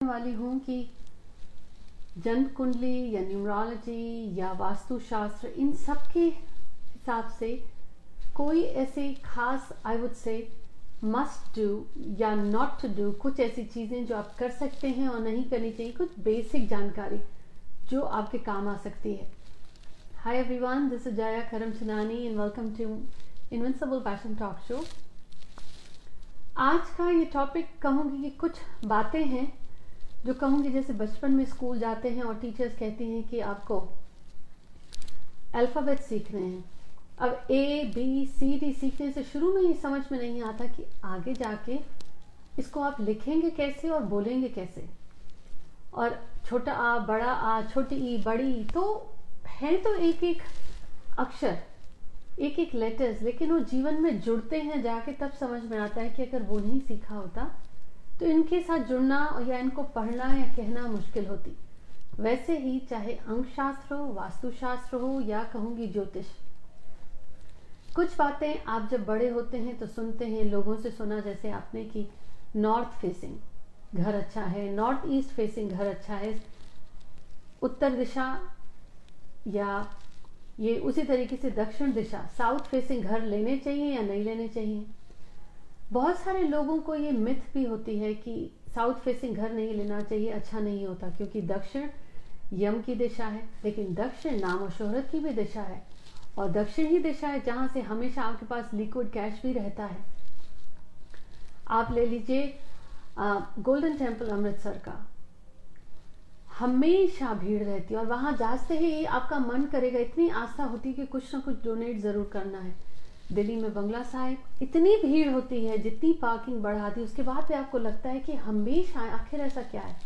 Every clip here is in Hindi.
वाली हूँ कि जन कुंडली या न्यूमरोलॉजी या वास्तुशास्त्र, इन सब के हिसाब से कोई ऐसी खास I would say must do या नॉट टू डू कुछ ऐसी चीज़ें जो आप कर सकते हैं और नहीं करनी चाहिए, कुछ बेसिक जानकारी जो आपके काम आ सकती है। Hi everyone this is Jaya Karam Chanani and welcome to invincible passion talk show आज का ये टॉपिक कहूँगी कि कुछ बातें हैं जो कहूँगी, जैसे बचपन में स्कूल जाते हैं और टीचर्स कहती हैं कि आपको अल्फ़ाबेट सीख रहे हैं। अब ए बी सी डी सीखने से शुरू में ही समझ में नहीं आता कि आगे जाके इसको आप लिखेंगे कैसे और बोलेंगे कैसे। और छोटा आ, बड़ा आ, छोटी ई, बड़ी तो है तो एक एक अक्षर, एक एक लेटर्स लेकिन वो जीवन में जुड़ते हैं जाके तब समझ में आता है कि अगर वो नहीं सीखा होता तो इनके साथ जुड़ना या इनको पढ़ना या कहना मुश्किल होती। वैसे ही चाहे अंक शास्त्र हो, वास्तुशास्त्र हो या कहूँगी ज्योतिष। कुछ बातें आप जब बड़े होते हैं तो सुनते हैं, लोगों से सुना जैसे आपने कि नॉर्थ फेसिंग घर अच्छा है, नॉर्थ ईस्ट फेसिंग घर अच्छा है, उत्तर दिशा या ये उसी तरीके से दक्षिण दिशा, साउथ फेसिंग घर लेने चाहिए या नहीं लेने चाहिए? बहुत सारे लोगों को ये मिथ भी होती है कि साउथ फेसिंग घर नहीं लेना चाहिए अच्छा नहीं होता, क्योंकि दक्षिण यम की दिशा है, लेकिन दक्षिण नाम और शोहरत की भी दिशा है। और दक्षिण ही दिशा है, जहाँ से हमेशा आपके पास लिक्विड कैश भी रहता है। आप ले लीजिए गोल्डन टेंपल अमृतसर का। हमेशा भीड़ रहती है, और वहाँ जाते ही आपका मन करेगा, इतनी आस्था होती है कि कुछ ना कुछ डोनेट ज़रूर करना है। दिल्ली में बंगला साहिब, इतनी भीड़ होती है, जितनी पार्किंग बढ़ाती उसके बाद भी आपको लगता है कि हम हमेशा आखिर ऐसा क्या है?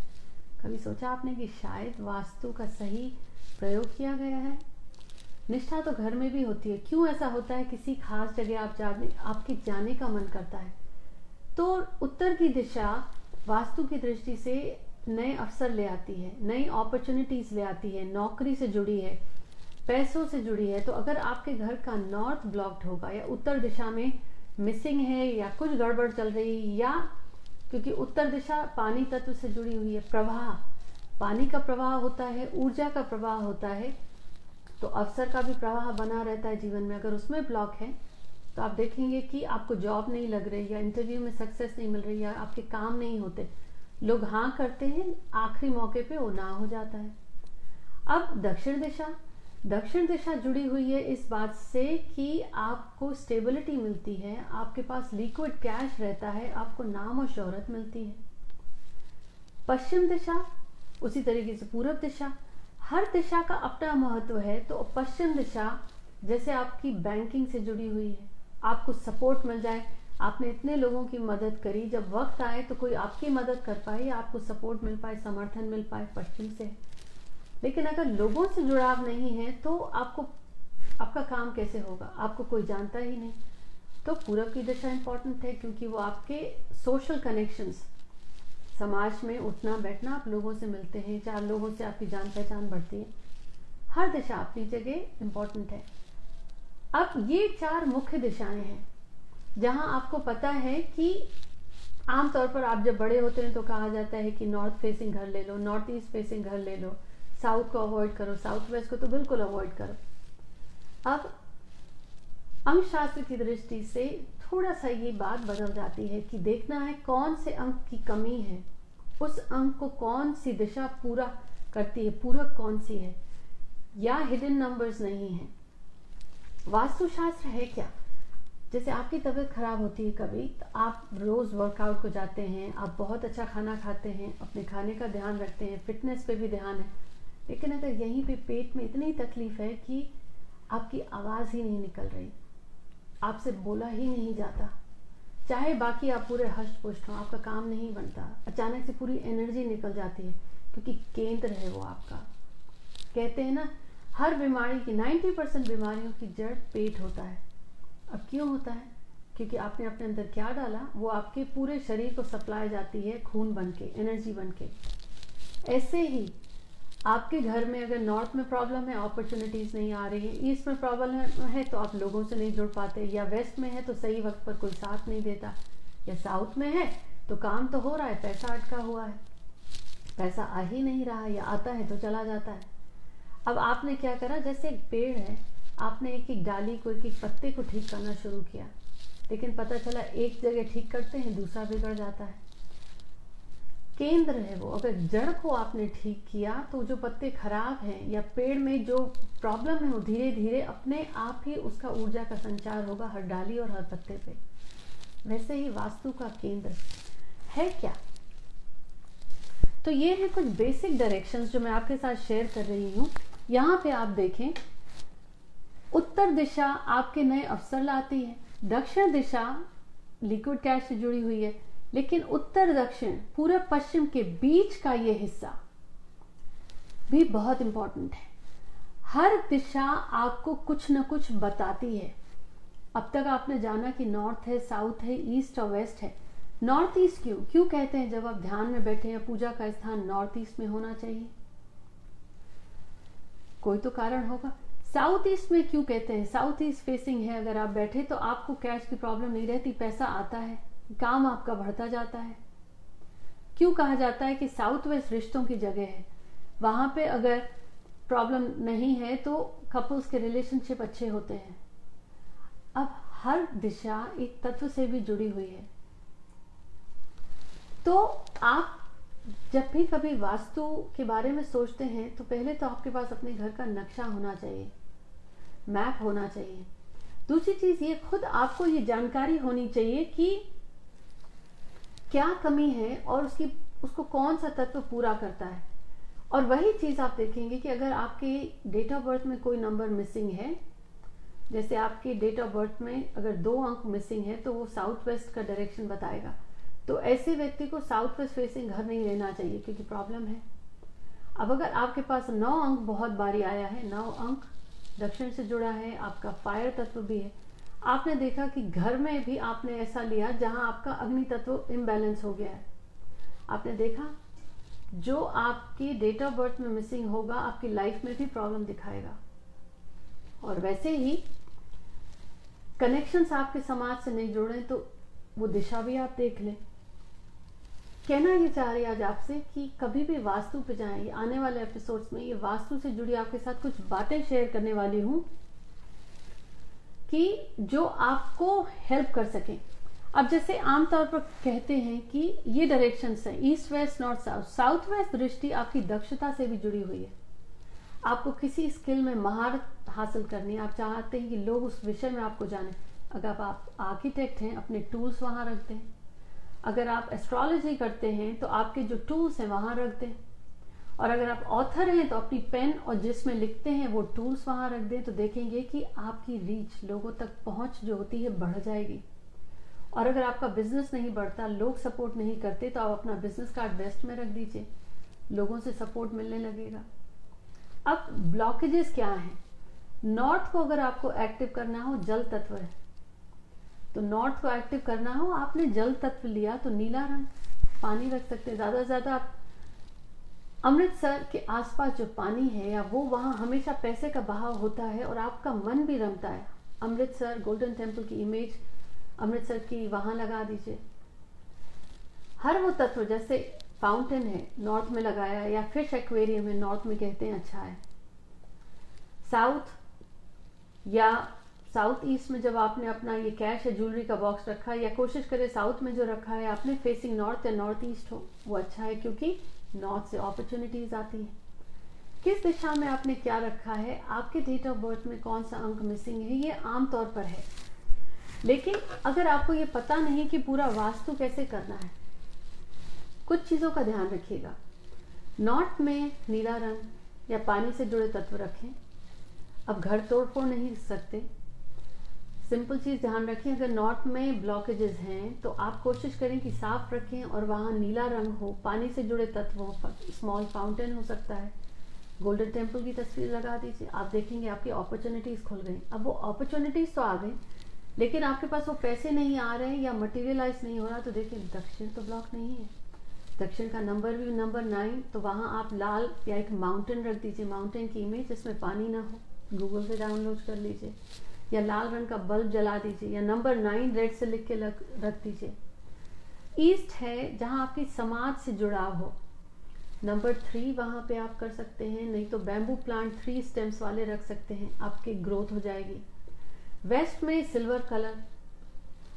कभी सोचा आपने कि शायद वास्तु का सही प्रयोग किया गया है? निष्ठा तो घर में भी होती है। क्यों ऐसा होता है? किसी खास जगह आप जाने, आपके जाने का मन करता है। तो उत्तर की दिशा वास्तु की दृष्टि से नए अवसर ले आती है, नई अपॉर्चुनिटीज़ ले आती है, नौकरी से जुड़ी है। पैसों से जुड़ी है तो अगर आपके घर का नॉर्थ ब्लॉक्ड होगा या उत्तर दिशा में मिसिंग है या कुछ गड़बड़ चल रही या क्योंकि उत्तर दिशा पानी तत्व से जुड़ी हुई है, प्रवाह, पानी का प्रवाह होता है, ऊर्जा का प्रवाह होता है तो अवसर का भी प्रवाह बना रहता है जीवन में। अगर उसमें ब्लॉक है तो आप देखेंगे कि आपको जॉब नहीं लग रही या इंटरव्यू में सक्सेस नहीं मिल रही या आपके काम नहीं होते। लोग हाँ करते हैं, आखिरी मौके पे वो ना हो जाता है। अब दक्षिण दिशा दक्षिण दिशा जुड़ी हुई है इस बात से कि आपको स्टेबिलिटी मिलती है, आपके पास लिक्विड कैश रहता है, आपको नाम और शोहरत मिलती है। पश्चिम दिशा, उसी तरीके से पूर्व दिशा, हर दिशा का अपना महत्व है तो पश्चिम दिशा जैसे आपकी बैंकिंग से जुड़ी हुई है, आपको सपोर्ट मिल जाए, आपने इतने लोगों की मदद करी, जब वक्त आए तो कोई आपकी मदद कर पाए, आपको सपोर्ट मिल पाए, समर्थन मिल पाए पश्चिम से। लेकिन अगर लोगों से जुड़ाव नहीं है तो आपको, आपका काम कैसे होगा? आपको कोई जानता ही नहीं। तो पूरब की दिशा इंपॉर्टेंट है, क्योंकि वो आपके सोशल कनेक्शंस समाज में उठना, बैठना आप लोगों से मिलते हैं चार लोगों से आपकी जान पहचान बढ़ती है। हर दिशा अपनी जगह इंपॉर्टेंट है। अब ये चार मुख्य दिशाएँ हैं, जहाँ आपको पता है कि आमतौर पर आप जब बड़े होते हैं तो कहा जाता है कि नॉर्थ फेसिंग घर ले लो नॉर्थ ईस्ट फेसिंग घर ले लो। साउथ को अवॉइड करो, साउथ वेस्ट को तो बिल्कुल अवॉइड करो। अब अंक शास्त्र की दृष्टि से थोड़ा सा ये बात बदल जाती है कि देखना है कौन से अंक की कमी है। उस अंक को कौन सी दिशा पूरा करती है पूरक कौन सी है? या हिडन नंबर्स नहीं है। वास्तुशास्त्र है क्या? जैसे आपकी तबीयत खराब होती है कभी तो आप रोज वर्कआउट को जाते हैं, आप बहुत अच्छा खाना खाते हैं, अपने खाने का ध्यान रखते हैं फिटनेस पे भी ध्यान है। लेकिन अगर यहीं पे पेट में इतनी तकलीफ़ है कि आपकी आवाज़ ही नहीं निकल रही, आपसे बोला ही नहीं जाता, चाहे बाकी आप पूरे हष्ट पुष्ट हो, आपका काम नहीं बनता, अचानक से पूरी एनर्जी निकल जाती है, क्योंकि केंद्र है वो आपका। कहते हैं ना, हर बीमारी की 90 परसेंट बीमारियों की जड़ पेट होता है। अब क्यों होता है? क्योंकि आपने अपने अंदर क्या डाला, वो आपके पूरे शरीर को सप्लाई जाती है खून बन के, एनर्जी बन के। ऐसे ही आपके घर में अगर नॉर्थ में प्रॉब्लम है अपॉर्चुनिटीज़ नहीं आ रही है ईस्ट में प्रॉब्लम है, तो आप लोगों से नहीं जुड़ पाते या वेस्ट में है तो सही वक्त पर कोई साथ नहीं देता या साउथ में है तो काम तो हो रहा है पैसा अटका हुआ है पैसा आ ही नहीं रहा या आता है तो चला जाता है। अब आपने क्या करा जैसे एक पेड़ है आपने एक एक डाली को एक एक पत्ते को ठीक करना शुरू किया लेकिन पता चला एक जगह ठीक करते हैं दूसरा बिगड़ जाता है। केंद्र है वो। अगर जड़ को आपने ठीक किया तो जो पत्ते खराब हैं या पेड़ में जो प्रॉब्लम है वो धीरे धीरे अपने आप ही उसका ऊर्जा का संचार होगा हर डाली और हर पत्ते पे। वैसे ही वास्तु का केंद्र है क्या? तो ये है कुछ बेसिक डायरेक्शंस जो मैं आपके साथ शेयर कर रही हूँ। यहाँ पे आप देखें, उत्तर दिशा आपके नए अवसर लाती है, दक्षिण दिशा लिक्विड कैश से जुड़ी हुई है। लेकिन उत्तर दक्षिण पूर्व पश्चिम के बीच का ये हिस्सा भी बहुत इंपॉर्टेंट है। हर दिशा आपको कुछ न कुछ बताती है। अब तक आपने जाना कि नॉर्थ है साउथ है ईस्ट और वेस्ट है। नॉर्थ ईस्ट क्यों? क्यों कहते हैं जब आप ध्यान में बैठे हैं, पूजा का स्थान नॉर्थ ईस्ट में होना चाहिए? कोई तो कारण होगा। साउथ ईस्ट में क्यों कहते हैं? साउथ ईस्ट फेसिंग है। अगर आप बैठे तो आपको कैश की प्रॉब्लम नहीं रहती, पैसा आता है। काम आपका बढ़ता जाता है। क्यों कहा जाता है कि साउथ वेस्ट रिश्तों की जगह है? वहाँ पे अगर प्रॉब्लम नहीं है तो कपल्स के रिलेशनशिप अच्छे होते हैं। अब हर दिशा एक तत्व से भी जुड़ी हुई है। तो आप जब भी कभी वास्तु के बारे में सोचते हैं तो पहले तो आपके पास अपने घर का नक्शा होना चाहिए। मैप होना चाहिए। दूसरी चीज़ ये, खुद आपको ये जानकारी होनी चाहिए कि क्या कमी है और उसकी, उसको कौन सा तत्व पूरा करता है? और वही चीज़ आप देखेंगे कि अगर आपके डेट ऑफ़ बर्थ में कोई नंबर मिसिंग है, जैसे आपके डेट ऑफ़ बर्थ में अगर दो अंक मिसिंग है तो वो साउथ वेस्ट का डायरेक्शन बताएगा। तो ऐसे व्यक्ति को साउथ वेस्ट फेसिंग घर नहीं रहना चाहिए, क्योंकि प्रॉब्लम है। अब अगर आपके पास नौ अंक बहुत बारी आया है, नौ अंक दक्षिण से जुड़ा है, आपका फायर तत्व भी है आपने देखा कि घर में भी आपने ऐसा लिया जहाँ आपका अग्नि तत्व इम्बैलेंस हो गया है। आपने देखा? जो आपकी डेट ऑफ़ बर्थ में मिसिंग होगा, आपकी लाइफ में भी प्रॉब्लम दिखाएगा। और वैसे ही कनेक्शंस आपके समाज से नहीं जुड़े तो वो दिशा भी आप देख लें। कहना ये चाह रही आज आपसे कि कभी भी वास्तु पे जाएँ आने वाले एपिसोड्स में ये वास्तु से जुड़ी आपके साथ कुछ बातें शेयर करने वाली हूँ। कि जो आपको हेल्प कर सके। अब जैसे आमतौर पर कहते हैं कि ये डायरेक्शन है east west north south south west दृष्टि आपकी दक्षता से भी जुड़ी हुई है। आपको किसी स्किल में महारत हासिल करनी है। आप चाहते हैं कि लोग उस विषय में आपको जाने। अगर आप आर्किटेक्ट हैं, अपने टूल्स वहाँ रखते हैं। अगर आप एस्ट्रोलॉजी करते हैं तो आपके जो टूल्स हैं, वहाँ रख दें और अगर आप ऑथर हैं तो अपनी पेन और जिसमें लिखते हैं, वो टूल्स वहाँ रख दें तो देखेंगे कि आपकी रीच लोगों तक पहुँच जो होती है, बढ़ जाएगी। और अगर आपका बिज़नेस नहीं बढ़ता, लोग सपोर्ट नहीं करते तो आप अपना बिज़नेस कार्ड बेस्ट में रख दीजिए। लोगों से सपोर्ट मिलने लगेगा। अब ब्लॉकेजेस क्या हैं? नॉर्थ को अगर आपको एक्टिव करना हो, जल तत्व है। तो नॉर्थ को एक्टिव करना हो, आपने जल तत्व लिया तो नीला रंग, पानी रख सकते हैं। ज़्यादा से ज़्यादा आप अमृतसर के आसपास जो पानी है या वो वहाँ हमेशा पैसे का बहाव होता है और आपका मन भी रमता है। अमृतसर गोल्डन टेंपल की इमेज अमृतसर की वहाँ लगा दीजिए। हर वो तत्व जैसे फाउंटेन है नॉर्थ में लगाया या फ़िश एक्वेरियम है नॉर्थ में कहते हैं अच्छा है। साउथ या साउथ ईस्ट में जब आपने अपना ये कैश या ज्वेलरी का बॉक्स रखा है या कोशिश करें साउथ में जो रखा है, आपने फेसिंग नॉर्थ या नॉर्थ ईस्ट हो, वो अच्छा है क्योंकि नॉर्थ से अपॉर्चुनिटीज़ आती है। किस दिशा में आपने क्या रखा है? आपके डेट ऑफ़ बर्थ में कौन सा अंक मिसिंग है? ये आमतौर पर है। लेकिन अगर आपको ये पता नहीं कि पूरा वास्तु कैसे करना है, कुछ चीज़ों का ध्यान रखिएगा। नॉर्थ में नीला रंग या पानी से जुड़े तत्व रखें। अब घर तोड़ फोड़ नहीं सकते। सिंपल चीज़ ध्यान रखें, अगर नॉर्थ में ब्लॉकेजेस हैं तो आप कोशिश करें कि साफ़ रखें और वहाँ नीला रंग हो। पानी से जुड़े तत्व हो स्मॉल फाउंटेन हो सकता है। गोल्डन टेंपल की तस्वीर लगा दीजिए। आप देखेंगे आपकी अपॉर्चुनिटीज़ खुल गई। अब वो अपॉर्चुनिटीज़ तो आ गई लेकिन आपके पास वो पैसे नहीं आ रहे हैं या मटेरियलाइज नहीं हो रहा तो देखिए, दक्षिण तो ब्लॉक नहीं है। दक्षिण का नंबर भी नंबर नाइन तो वहाँ आप लाल या एक माउंटेन रख दीजिए माउंटेन की इमेज जिसमें पानी ना हो। गूगल से डाउनलोड कर लीजिए। या लाल रंग का बल्ब जला दीजिए या नंबर नाइन रेड से लिख के रख दीजिए। ईस्ट है जहाँ आपकी समाज से जुड़ाव हो। नंबर थ्री वहाँ पे आप कर सकते हैं, नहीं तो बैम्बू प्लांट थ्री स्टेम्स वाले रख सकते हैं, आपकी ग्रोथ हो जाएगी। वेस्ट में सिल्वर कलर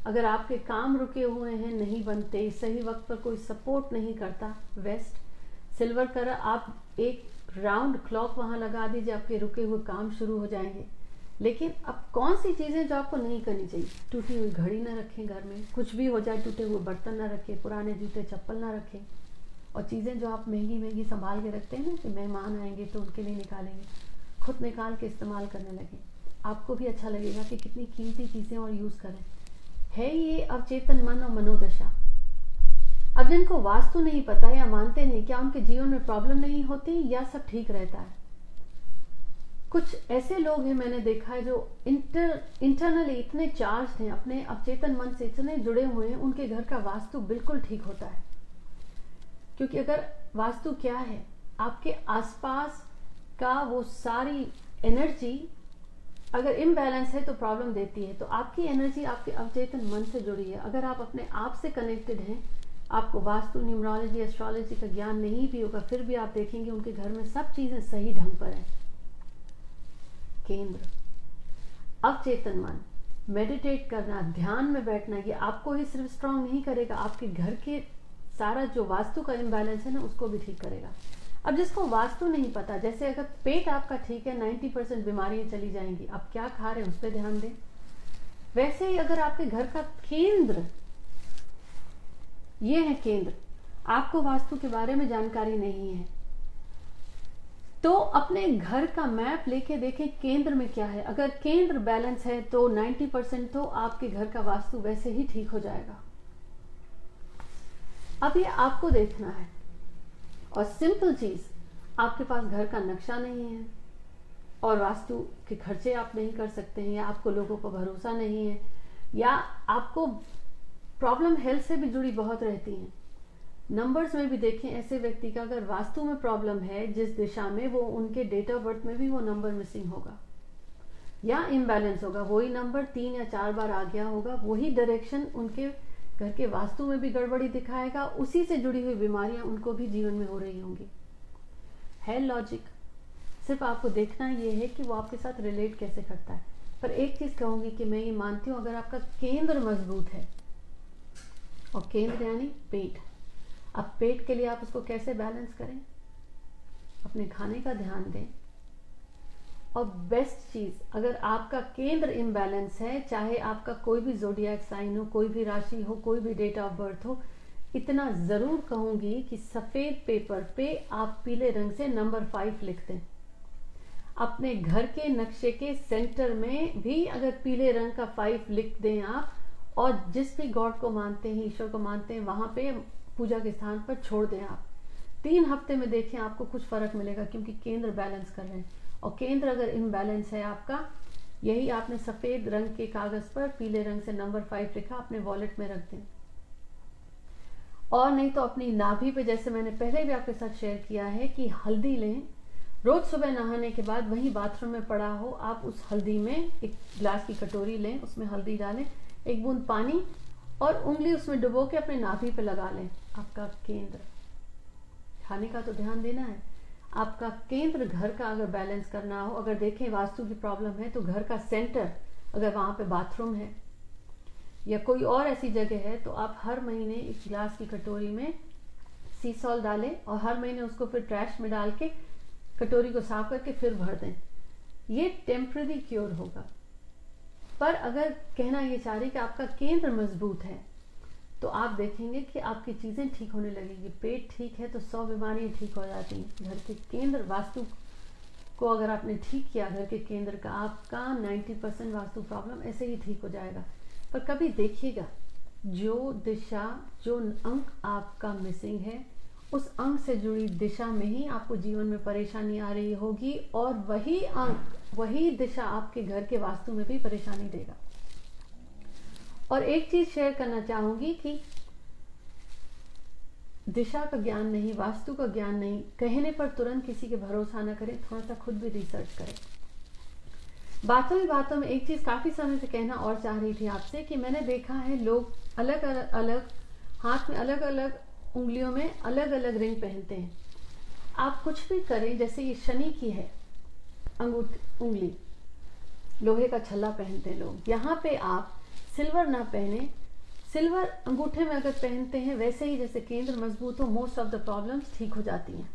अगर आपके काम रुके हुए हैं, नहीं बनते, सही वक्त पर कोई सपोर्ट नहीं करता वेस्ट सिल्वर कलर आप एक राउंड क्लॉक वहाँ लगा दीजिए, आपके रुके हुए काम शुरू हो जाएँगे। लेकिन अब कौन सी चीज़ें जो आपको नहीं करनी चाहिए? टूटी हुई घड़ी ना रखें घर में। कुछ भी हो जाए, टूटे हुए बर्तन ना रखें, पुराने जूते, चप्पल ना रखें। और चीज़ें जो आप महँगी महँगी संभाल के रखते हैं ना, कि मेहमान आएँगे तो उनके लिए निकालेंगे, खुद निकाल के इस्तेमाल करने लगे। आपको भी अच्छा लगेगा कि कितनी कीमती चीज़ें और यूज़ करें। है ये अवचेतन मन और मनोदशा। अब जिनको वास्तु नहीं पता या मानते नहीं, क्या उनके जीवन में प्रॉब्लम नहीं होती या सब ठीक रहता है? कुछ ऐसे लोग हैं मैंने देखा है जो इंटर इंटरनली इतने चार्ज हैं, अपने अवचेतन मन से इतने जुड़े हुए हैं, उनके घर का वास्तु बिल्कुल ठीक होता है। क्योंकि अगर वास्तु क्या है, आपके आसपास का वो सारी एनर्जी अगर इम्बैलेंस है तो प्रॉब्लम देती है। तो आपकी एनर्जी आपके अवचेतन मन से जुड़ी है। अगर आप अपने आप से कनेक्टेड हैं, आपको वास्तु न्यूमरोलॉजी एस्ट्रोलॉजी का ज्ञान नहीं भी होगा, फिर भी आप देखेंगे उनके घर में सब चीज़ें सही ढंग पर है। केंद्र। अवचेतन मन मेडिटेट करना, ध्यान में बैठना, ये आपको ही सिर्फ़ स्ट्रांग नहीं करेगा, आपके घर के सारा जो वास्तु का इम्बैलेंस है ना, उसको भी ठीक करेगा। अब जिसको वास्तु नहीं पता, जैसे अगर पेट आपका ठीक है 90 परसेंट बीमारियाँ चली जाएँगी, आप क्या खा रहे हैं, उस पर ध्यान दें। वैसे ही अगर आपके घर का केंद्र, ये है केंद्र। आपको वास्तु के बारे में जानकारी नहीं है। तो अपने घर का मैप लेके देखें केंद्र में क्या है। अगर केंद्र बैलेंस है तो 90 परसेंट तो आपके घर का वास्तु वैसे ही ठीक हो जाएगा। अब ये आपको देखना है। और सिंपल चीज़, आपके पास घर का नक्शा नहीं है और वास्तु के खर्चे आप नहीं कर सकते हैं, या आपको लोगों को भरोसा नहीं है, या आपको प्रॉब्लम हेल्थ से भी जुड़ी बहुत रहती हैं। नंबर्स में भी देखें, ऐसे व्यक्ति का अगर वास्तु में प्रॉब्लम है, जिस दिशा में वो उनके डेट ऑफ़ बर्थ में भी वो नंबर मिसिंग होगा। या इम्बैलेंस होगा, वही नंबर तीन या चार बार आ गया होगा, वही डायरेक्शन उनके घर के वास्तु में भी गड़बड़ी दिखाएगा, उसी से जुड़ी हुई बीमारियाँ उनको भी जीवन में हो रही होंगी। है लॉजिक सिर्फ़ आपको देखना ये है कि वो आपके साथ रिलेट कैसे करता है। पर एक चीज़ कहूँगी कि मैं ये मानती हूँ, अगर आपका केंद्र मज़बूत है, और केंद्र यानी पेट अब पेट के लिए आप उसको कैसे बैलेंस करें? अपने खाने का ध्यान दें। और बेस्ट चीज़, अगर आपका केंद्र इम्बैलेंस है, चाहे आपका कोई भी जोडियाक साइन हो, कोई भी राशि हो, कोई भी डेट ऑफ़ बर्थ हो, इतना ज़रूर कहूँगी कि सफ़ेद पेपर पे आप पीले रंग से नंबर फाइव लिख दें अपने घर के नक्शे के सेंटर में भी अगर पीले रंग का फाइव लिख दें आप, और जिस भी गॉड को मानते हैं, ईश्वर को मानते हैं, वहाँ पे पूजा के स्थान पर छोड़ दें आप। तीन हफ़्ते में देखें आपको कुछ फ़र्क मिलेगा क्योंकि केंद्र बैलेंस कर रहे हैं। और केंद्र अगर इम्बैलेंस है आपका, यही आपने सफ़ेद रंग के कागज़ पर पीले रंग से नंबर फाइव लिखा, अपने वॉलेट में रख दें। और नहीं तो अपनी नाभि पे, जैसे मैंने पहले भी आपके साथ शेयर किया है कि हल्दी लें। रोज सुबह नहाने के बाद वही बाथरूम में पड़ा हो, आप उस हल्दी में एक ग्लास की कटोरी लें, उसमें हल्दी डालें, एक बूंद पानी और उंगली उसमें डुबो के अपने नाभि पे लगा लें। आपका केंद्र। खाने का तो ध्यान देना है। आपका केंद्र घर का अगर बैलेंस करना हो, अगर देखें वास्तु की प्रॉब्लम है तो घर का सेंटर अगर वहाँ पे बाथरूम है, या कोई और ऐसी जगह है तो आप हर महीने एक गिलास की कटोरी में सी सॉल डालें और हर महीने उसको फिर ट्रैश में डाल के कटोरी को साफ़ करके फिर भर दें। ये टेम्पररी क्योर होगा। पर अगर कहना ये चाह रही कि आपका केंद्र मज़बूत है तो आप देखेंगे कि आपकी चीज़ें ठीक होने लगेंगी। पेट ठीक है तो सौ बीमारियाँ ठीक हो जाती हैं। घर के केंद्र वास्तु को अगर आपने ठीक किया, घर के केंद्र का आपका 90 परसेंट वास्तु प्रॉब्लम ऐसे ही ठीक हो जाएगा। पर कभी देखिएगा, जो दिशा, जो अंक आपका मिसिंग है, उस अंक से जुड़ी दिशा में ही आपको जीवन में परेशानी आ रही होगी और वही अंक, वही दिशा आपके घर के वास्तु में भी परेशानी देगा। और एक चीज़ शेयर करना चाहूँगी कि दिशा का ज्ञान नहीं, वास्तु का ज्ञान नहीं, कहने पर तुरंत किसी के भरोसा न करें, थोड़ा सा खुद भी रिसर्च करें। बातों ही बातों में एक चीज़ काफ़ी समय से कहना और चाह रही थी आपसे कि मैंने देखा है लोग अलग अलग अलग, हाथ में अलग अलग उंगलियों में अलग अलग रिंग पहनते हैं। आप कुछ भी करें, जैसे ये शनि की है, अंगूठ, उंगली, लोहे का छल्ला पहनते हैं लोग। यहाँ पे आप सिल्वर ना पहने। सिल्वर अंगूठे में अगर पहनते हैं, वैसे ही जैसे केंद्र मज़बूत हो मोस्ट ऑफ़ द प्रॉब्लम्स ठीक हो जाती हैं।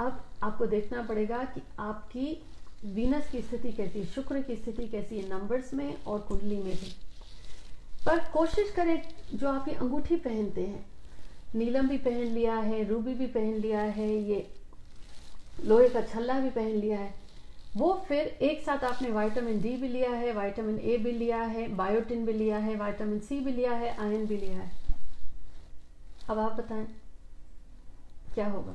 अब आपको देखना पड़ेगा कि आपकी वीनस की स्थिति कैसी है, शुक्र की स्थिति कैसी है नंबर्स में और कुंडली में भी। पर कोशिश करें जो आप ये अंगूठी पहनते हैं। नीलम भी पहन लिया है, रूबी भी पहन लिया है, ये लोहे का छल्ला भी पहन लिया है। वो फिर एक साथ आपने विटामिन डी भी लिया है विटामिन ए भी लिया है बायोटिन भी लिया है विटामिन सी भी लिया है आयन भी लिया है। अब आप बताएँ, क्या होगा?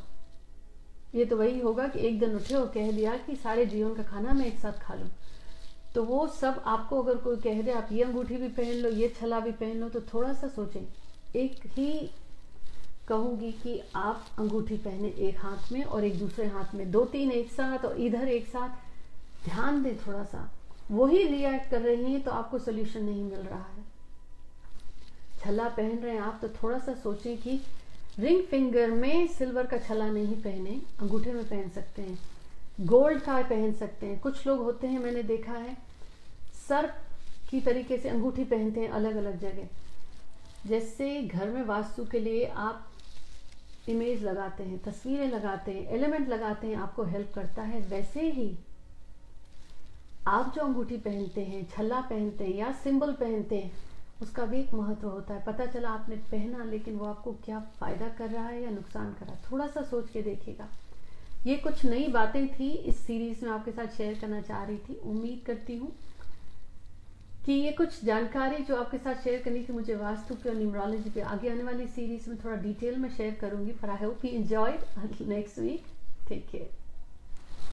ये तो वही होगा कि एक दिन उठे और कह दिया कि सारे जीवन का खाना मैं एक साथ खा लूँ। तो वो सब आपको अगर कोई कह दे, आप ये अंगूठी भी पहन लो, ये छला भी पहन लो तो थोड़ा सा सोचें। एक ही कहूँगी कि आप अंगूठी पहने एक हाथ में और एक दूसरे हाथ में, दो तीन एक साथ और इधर एक साथ ध्यान दें थोड़ा सा। वही रिएक्ट कर रही हैं तो आपको सोल्यूशन नहीं मिल रहा है। छला पहन रहे हैं, आप तो थोड़ा सा सोचें कि रिंग फिंगर में सिल्वर का छला नहीं पहने, अंगूठे में पहन सकते हैं गोल्ड का पहन सकते हैं। कुछ लोग होते हैं, मैंने देखा है, सर की तरीके से अंगूठी पहनते हैं अलग अलग जगह। जैसे घर में वास्तु के लिए आप इमेज लगाते हैं, तस्वीरें लगाते हैं एलिमेंट लगाते हैं, आपको हेल्प करता है, वैसे ही आप जो अंगूठी पहनते हैं, छल्ला पहनते हैं या सिंबल पहनते हैं, उसका भी एक महत्व होता है। पता चला आपने पहना, लेकिन वो आपको क्या फ़ायदा कर रहा है या नुकसान कर रहा है? थोड़ा सा सोच के देखिएगा। ये कुछ नई बातें थी इस सीरीज़ में आपके साथ शेयर करना चाह रही थी। उम्मीद करती हूँ कि ये कुछ जानकारी जो आपके साथ शेयर करनी थी मुझे वास्तु पे और न्यूमरोलॉजी पे आगे आने वाली सीरीज़ में थोड़ा डिटेल में शेयर करूँगी। पर I hope you enjoyed next week take care